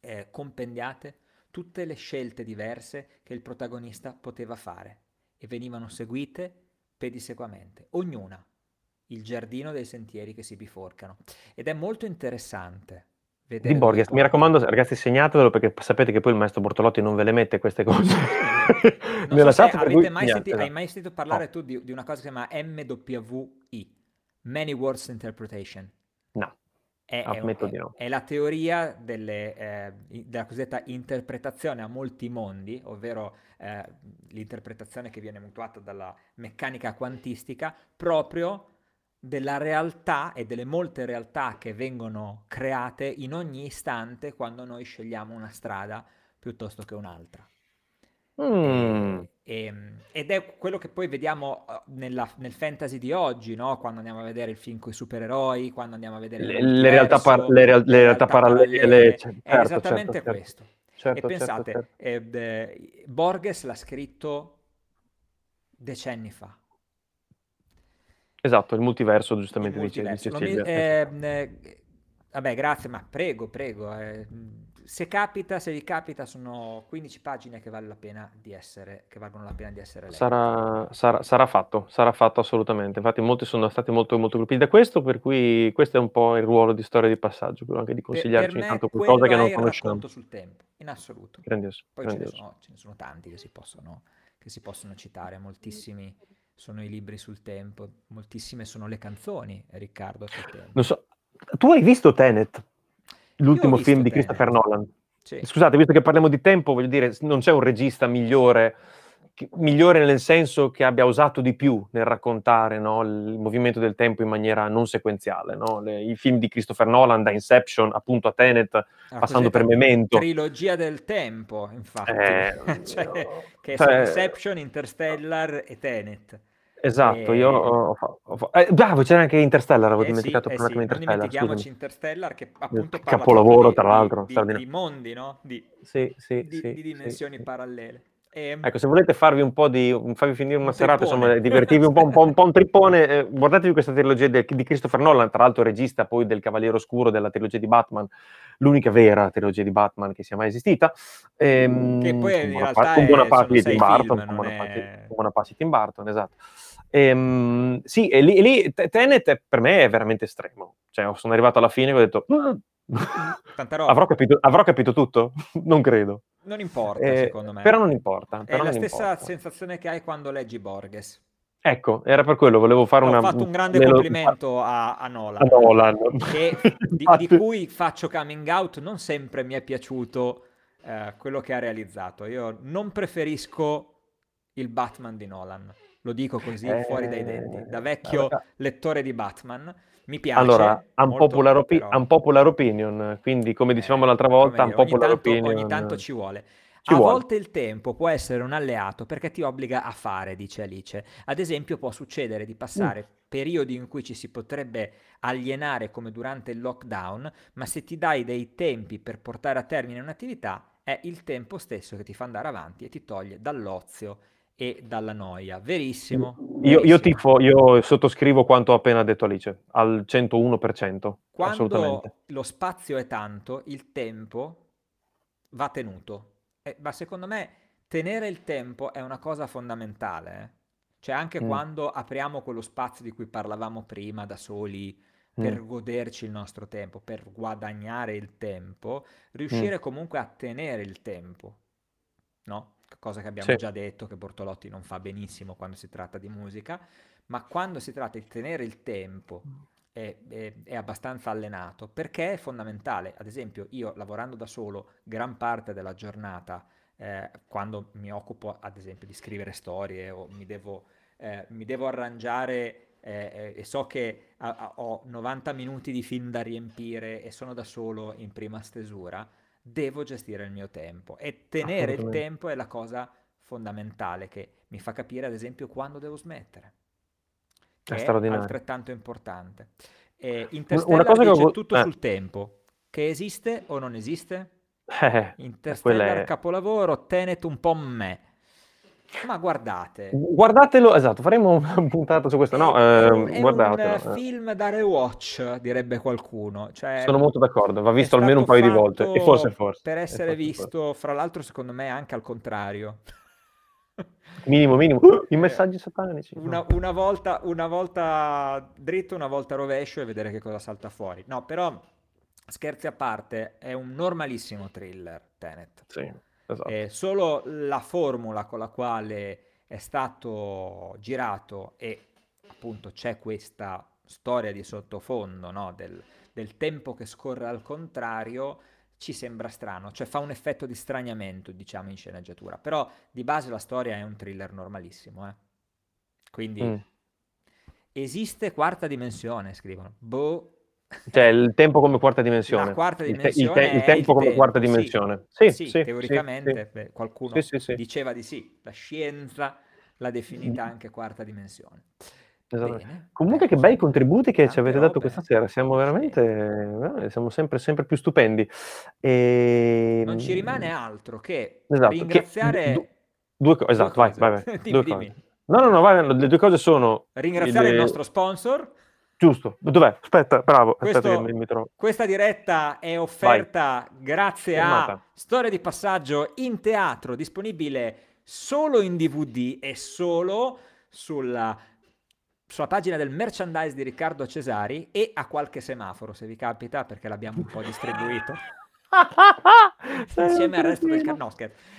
eh, compendiate tutte le scelte diverse che il protagonista poteva fare e venivano seguite pedissequamente, ognuna, il giardino dei sentieri che si biforcano. Ed è molto interessante vedere Di Borges, mi raccomando, ragazzi, segnatevelo perché sapete che poi il maestro Bortolotti non ve le mette queste cose Non nella so chat, avete mai senti- hai mai sentito parlare No. tu di, di una cosa che si chiama MWI, Many Words Interpretation. È, ammetto è- di no. è la teoria delle, eh, della cosiddetta interpretazione a molti mondi, ovvero eh, l'interpretazione che viene mutuata dalla meccanica quantistica, proprio della realtà e delle molte realtà che vengono create in ogni istante quando noi scegliamo una strada piuttosto che un'altra. Mm. E- e- ed è quello che poi vediamo eh, nella- nel fantasy di oggi, no? Quando andiamo a vedere il film con i supereroi, quando andiamo a vedere il Le, le realtà, par- le real- le realtà parallele, parallele. c- È certo, esattamente certo, certo. questo. Certo, e certo, pensate, certo. eh, beh, Borges l'ha scritto decenni fa. Esatto, il multiverso, Il giustamente dice, multiverso. dice mi- Silvia. ehm, eh, vabbè, grazie, ma prego, prego. Se capita, se vi capita, sono 15 pagine che, vale la pena di essere, che valgono la pena di essere lette. Sarà, sarà- sarà fatto, sarà fatto assolutamente. Infatti, molti sono stati molto, molto colpiti da questo, per cui questo è un po' il ruolo di storia di passaggio, quello anche di consigliarci per ogni me tanto quello qualcosa che non conosciamo. sul tempo, in assoluto. Grandioso, Poi ce ne grandioso. sono, ce ne sono tanti che si possono, che si possono citare, moltissimi sono i libri sul tempo, moltissime sono le canzoni, Riccardo, sul tempo. Non so, tu hai visto Tenet, l'ultimo film di Tenet. Christopher Nolan? Sì. Scusate, visto che parliamo di tempo, voglio dire, non c'è un regista migliore, che- migliore nel senso che abbia usato di più nel raccontare no, il movimento del tempo in maniera non sequenziale. no? Le- I film di Christopher Nolan, da Inception appunto a Tenet, La passando per Memento. Trilogia del tempo, infatti, Eh, cioè, che cioè- sono Inception, Interstellar e Tenet. Esatto, E- io ho, ho ho fa- eh, bravo, c'era anche Interstellar, avevo Eh sì, dimenticato eh per un sì, attimo non Interstellar, dimentichiamoci scusami. Interstellar che appunto parla capolavoro, di- tra l'altro, di, di, mondi, no? Di, Sì, sì, di- sì, di sì, dimensioni sì. parallele. E, Ecco, se volete farvi un po' di, farvi finire una Un serata, trippone. insomma, divertirvi un po', un po', un po' un trippone, eh, guardatevi questa trilogia de- di Christopher Nolan, tra l'altro regista poi del Cavaliere Oscuro della trilogia di Batman, l'unica vera trilogia di Batman che sia mai esistita. Ehm, Che poi in buona realtà pa- con è- buona parte di Tim Burton, parte, con buona parte di Tim Burton, esatto. Ehm, sì, e lì, lì Te- Tenet è- per me è veramente estremo. Cioè, sono arrivato alla fine e ho detto... "Ah, Tanta roba. avrò, capito, avrò capito tutto? non credo. Non importa, Eh, secondo me. Però non importa. È però la non stessa importa. sensazione che hai quando leggi Borges. Ecco, era per quello, volevo fare Ho una... fatto un grande me lo- complimento a, a Nolan, a Nolan. che- di, di cui faccio coming out, non sempre mi è piaciuto eh, quello che ha realizzato. Io non preferisco il Batman di Nolan, lo dico così Eh, fuori dai denti, da vecchio allora- lettore di Batman. Mi piace. Allora, unpopular, opi- però- unpopular opinion, quindi come dicevamo Eh, l'altra volta, dire, ogni unpopular tanto, opinion. ogni tanto ci vuole. Ci a vuole. volte il tempo può essere un alleato perché ti obbliga a fare, dice Alice. Ad esempio, può succedere di passare Mm. periodi in cui ci si potrebbe alienare come durante il lockdown, ma se ti dai dei tempi per portare a termine un'attività, è il tempo stesso che ti fa andare avanti e ti toglie dall'ozio e dalla noia. Verissimo. Io, io tifo, io sottoscrivo quanto ha appena detto Alice, al 101%, Quando assolutamente. lo spazio è tanto, il tempo va tenuto. Eh, ma secondo me tenere il tempo è una cosa fondamentale. eh. Cioè anche Mm. quando apriamo quello spazio di cui parlavamo prima da soli per Mm. goderci il nostro tempo, per guadagnare il tempo, Mm. riuscire comunque a tenere il tempo, no? Cosa che abbiamo Sì. già detto che Bortolotti non fa benissimo quando si tratta di musica, ma quando si tratta di tenere il tempo è, è- è abbastanza allenato perché è fondamentale. Ad esempio, io lavorando da solo gran parte della giornata, eh, quando mi occupo ad esempio di scrivere storie o mi devo, eh, mi devo arrangiare eh, eh, e so che a- a- ho 90 minuti di film da riempire e sono da solo in prima stesura, devo gestire il mio tempo e tenere il tempo è la cosa fondamentale che mi fa capire ad esempio quando devo smettere che è straordinario. altrettanto importante. Eh, Una Interstellar cosa che tutto eh. sul tempo, che esiste o non esiste? Eh, Interstellar quella è- capolavoro, Tenet un po' me. Ma guardate, Guardatelo, esatto, faremo una puntata su questo. No, è, ehm, è un, eh, film da rewatch, direbbe qualcuno. Cioè, Sono molto d'accordo, va visto almeno un paio di volte. E forse forse. Per essere forse, visto, fra l'altro, secondo me anche al contrario. forse. Minimo, minimo. Uh, I messaggi satanici. Una, una volta, una volta dritto, una volta rovescio e vedere che cosa salta fuori. No, però scherzi a parte, è un normalissimo thriller, Tenet. Sì, esatto. È solo la formula con la quale è stato girato e appunto c'è questa storia di sottofondo, no? del, del tempo che scorre al contrario, ci sembra strano, cioè fa un effetto di straniamento, diciamo, in sceneggiatura, però di base la storia è un thriller normalissimo, eh. Quindi Mm. esiste quarta dimensione, scrivono. Boh, Cioè, il tempo come quarta dimensione. la quarta Il te- il te- dimensione il tempo il come tempo, quarta dimensione. Sì, Sì, sì, teoricamente sì. beh, qualcuno diceva di sì, la scienza l'ha definita anche quarta dimensione. Bene, Comunque, beh, che bei insomma, contributi che ci avete dato robe, questa sera. Siamo veramente, siamo sempre, sempre più stupendi. E... Non ci rimane altro che Esatto, che- ringraziare du- due cose, esatto, vai, cose. vai, vai. Dimmi, Due dimmi. No, no, no, vai, le due cose sono... ringraziare il le- nostro sponsor. Giusto, dov'è? Aspetta, bravo, aspetta Questo- che mi, mi trovo. Questa diretta è offerta grazie a Fermata. Storia di Passaggio in teatro, disponibile solo in DVD e solo sulla, sulla pagina del merchandise di Riccardo Cesari e a qualche semaforo, se vi capita, perché l'abbiamo un po' distribuito. insieme al resto del scherzo.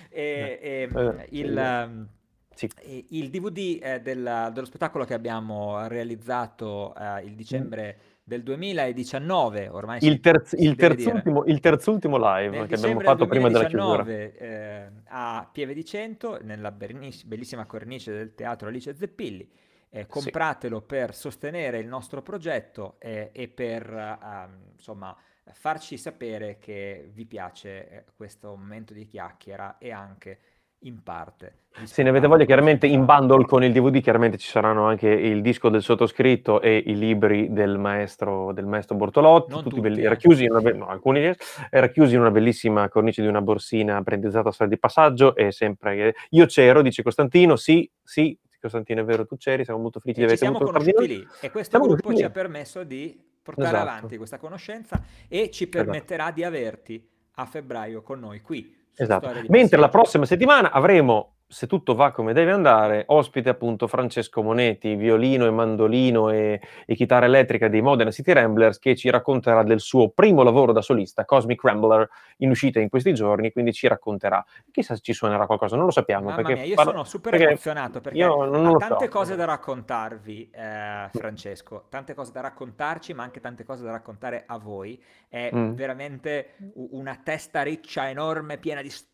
E- e, Eh, il, ehm, Sì. il DVD eh, del- dello spettacolo che abbiamo realizzato eh, il dicembre del 2019, ormai Il, terz- il terzultimo, il terzultimo live Nel che abbiamo fatto del prima della chiusura. 2019 eh, a Pieve di Cento, nella bellissima cornice del teatro Alice Zeppilli. Eh, compratelo per sostenere il nostro progetto eh, e per ehm, insomma, farci sapere che vi piace eh, questo momento di chiacchiera e anche in parte Se ne avete voglia, chiaramente in bundle con il DVD, chiaramente ci saranno anche il disco del sottoscritto e i libri del maestro, del maestro Bortolotti, tutti tutti, belli- eh. racchiusi, in una, no, alcuni racchiusi in una bellissima cornice di una borsina apprendizata a storia di passaggio e sempre io c'ero, dice Costantino, sì, sì, Costantino è vero, tu c'eri, siamo molto felici di averti siamo avuto conosciuti lì. E questo Siamo gruppo ci ha permesso di portare Esatto. avanti questa conoscenza e ci permetterà di averti a febbraio con noi qui Esatto. Mentre la prossima settimana avremo se tutto va come deve andare, ospite appunto Francesco Monetti, violino e mandolino e, e chitarra elettrica dei Modena City Ramblers, che ci racconterà del suo primo lavoro da solista, Cosmic Rambler, in uscita in questi giorni, quindi ci racconterà. Chissà se ci suonerà qualcosa, non lo sappiamo. Mamma perché mia, io parlo- sono super perché emozionato perché io non ha tante so. cose da raccontarvi, eh, Francesco, tante cose da raccontarci, ma anche tante cose da raccontare a voi. È Mm. veramente una testa riccia, enorme, piena di storie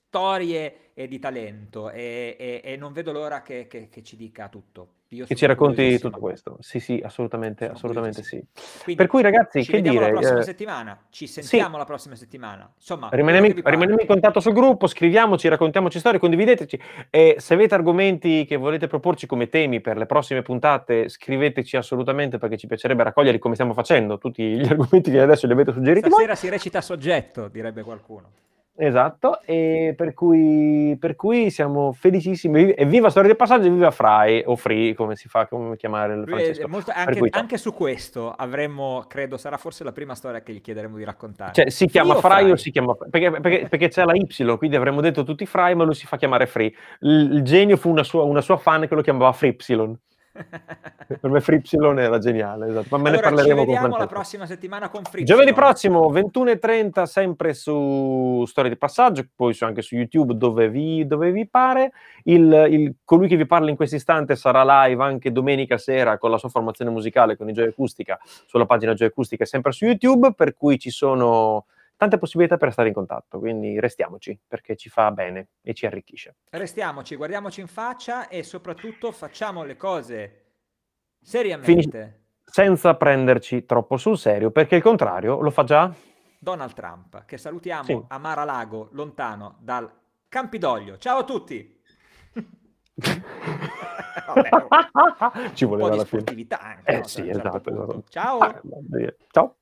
e di talento e, e- e non vedo l'ora che, che- che ci dica tutto. Io Che ci racconti tutto questo. Sì, sì, assolutamente, Sono assolutamente sì. Quindi Per cui ragazzi, ci che vediamo dire? la prossima eh, settimana, ci sentiamo la prossima settimana. Insomma, Rimaniamo rimaniamo in contatto sul gruppo, scriviamoci, raccontiamoci storie, condivideteci e se avete argomenti che volete proporci come temi per le prossime puntate, scriveteci assolutamente perché ci piacerebbe raccoglierli come stiamo facendo, tutti gli argomenti che adesso li avete suggeriti voi. Stasera si recita soggetto, direbbe qualcuno. Esatto, e per cui, per cui siamo felicissimi. E viva Storia del Passaggio e viva Fry, o Free, come si fa, come chiamare il Francesco. molto- anche, cui anche su questo avremmo, credo, sarà forse la prima storia che gli chiederemo di raccontare. Cioè, si chiama o Fry o Fry? si chiama perché, perché, perché c'è la Y, quindi avremmo detto tutti Fry, ma lui si fa chiamare Free. Il, il genio fu una sua, una sua fan che lo chiamava Fripsilon. Per me Fripsilon era geniale, esatto. Ma me ne allora, ci parleremo con vediamo la Francesco. prossima settimana con Fritz. Giovedì prossimo, 21.30, sempre su Storia di Passaggio, poi anche su YouTube dove vi, dove vi pare. Il, il- colui che vi parla in questo istante sarà live anche domenica sera con la sua formazione musicale con i Gioia Acustica sulla pagina Gioia Acustica, sempre su YouTube, per cui ci sono tante possibilità per stare in contatto, quindi restiamoci perché ci fa bene e ci arricchisce. Restiamoci, guardiamoci in faccia e soprattutto facciamo le cose seriamente. Senza prenderci troppo sul serio, perché il contrario lo fa già. Donald Trump, che salutiamo Sì. a Mar-a-Lago, lontano dal Campidoglio. Ciao a tutti! Vabbè, ci un po' voleva di sportività anche. Eh no? sì, certo esatto, punto. esatto. Ciao! Ah. Ciao.